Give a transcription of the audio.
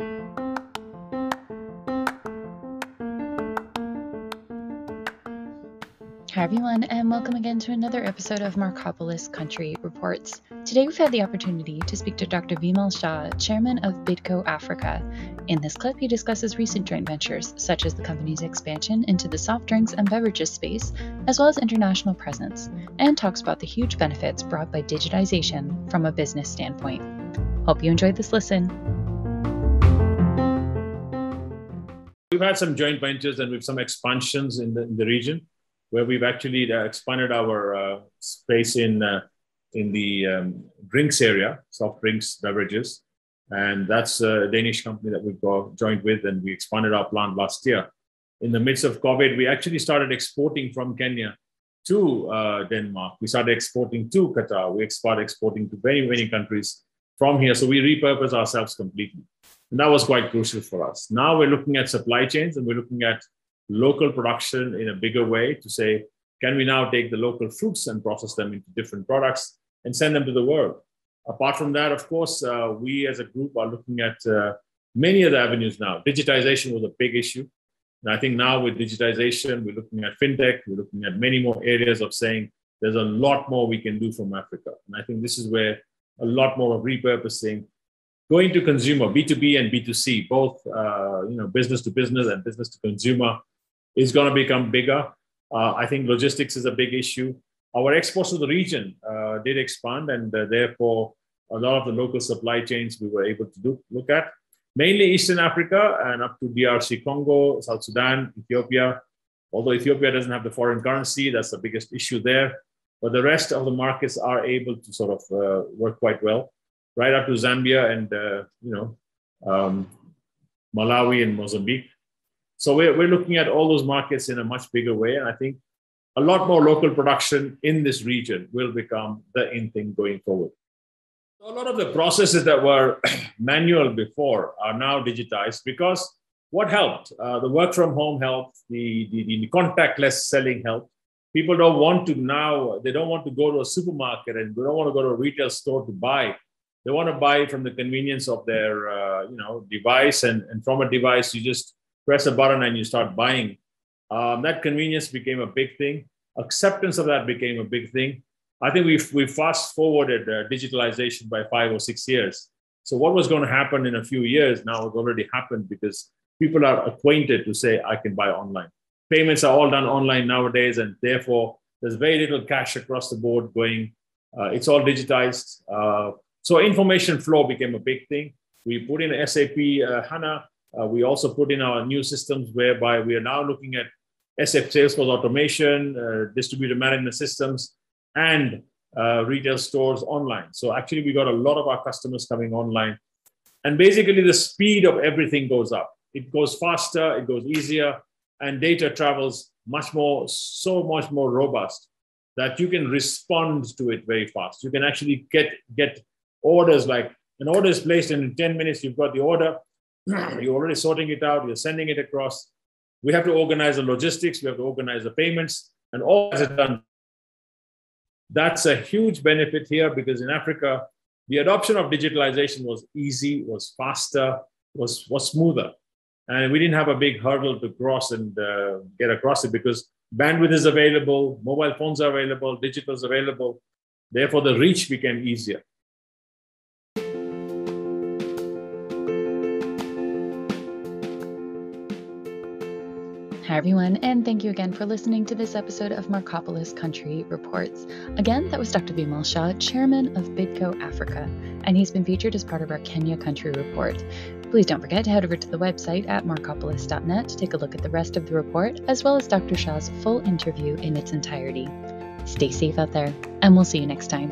Hi, everyone, and welcome again to another episode of Marcopolis Country Reports. Today, we've had the opportunity to speak to Dr. Vimal Shah, chairman of Bidco Africa. In this clip, he discusses recent joint ventures, such as the company's expansion into the soft drinks and beverages space, as well as international presence, and talks about the huge benefits brought by digitization from a business standpoint. Hope you enjoyed this listen. We've had some joint ventures and we've some expansions in the, in the region where we've actually uh, expanded our uh, space in uh, in the um, drinks area, soft drinks, beverages, and that's a Danish company that we've got joined with, and we expanded our plant last year. In the midst of COVID, we actually started exporting from Kenya to uh, Denmark. We started exporting to Qatar. We started exporting to very many countries from here. So we repurpose ourselves completely. And that was quite crucial for us. Now we're looking at supply chains and we're looking at local production in a bigger way to say, can we now take the local fruits and process them into different products and send them to the world? Apart from that, of course, uh, we as a group are looking at uh, many other avenues now. Digitization was a big issue. And I think now with digitization, we're looking at fintech, we're looking at many more areas of saying there's a lot more we can do from Africa. And I think this is where a lot more of repurposing, going to consumer, B2B and B2C, both uh, you know, business to business and business to consumer, is going to become bigger. Uh, I think logistics is a big issue. Our exports to the region uh, did expand, and uh, therefore, a lot of the local supply chains we were able to do, look at, mainly Eastern Africa and up to DRC Congo, South Sudan, Ethiopia. Although Ethiopia doesn't have the foreign currency, that's the biggest issue there. But the rest of the markets are able to sort of uh, work quite well, right up to Zambia and uh, you know um, Malawi and Mozambique. So we're, we're looking at all those markets in a much bigger way. And I think a lot more local production in this region will become the in thing going forward. So a lot of the processes that were manual before are now digitized because what helped? Uh, the work from home helped, the, the, the contactless selling helped. People don't want to now, they don't want to go to a supermarket and they don't want to go to a retail store to buy. They want to buy from the convenience of their uh, you know, device. And, and from a device, you just press a button and you start buying. Um, that convenience became a big thing. Acceptance of that became a big thing. I think we've, we fast forwarded uh, digitalization by five or six years. So, what was going to happen in a few years now has already happened because people are acquainted to say, I can buy online. Payments are all done online nowadays, and therefore, there's very little cash across the board going. Uh, it's all digitized. So, information flow became a big thing. We put in SAP uh, HANA uh, we also put in our new systems whereby we are now looking at SF Salesforce automation, uh, distributor management systems, and uh, retail stores online. So actually, we got a lot of our customers coming online. And basically, the speed of everything goes up. It goes faster, it goes easier, and data travels much more, so much more robust that you can respond to it very fast. You can actually get, get orders like an order is placed and in 10 minutes, you've got the order you're already sorting it out, you're sending it across. We have to organize the logistics, we have to organize the payments, and all is done. That's a huge benefit here because in Africa, the adoption of digitalization was easy, was faster, was, was smoother. And we didn't have a big hurdle to cross and uh, get across it because bandwidth is available, mobile phones are available, digital is available. Therefore, the reach became easier. Hi, everyone, and thank you again for listening to this episode of Marcopolis Country Reports. Again, that was Dr. Vimal Shah, chairman of Bidco Africa, and he's been featured as part of our Kenya Country Report. Please don't forget to head over to the website at marcopolis.net to take a look at the rest of the report, as well as Dr. Shah's full interview in its entirety. Stay safe out there, and we'll see you next time.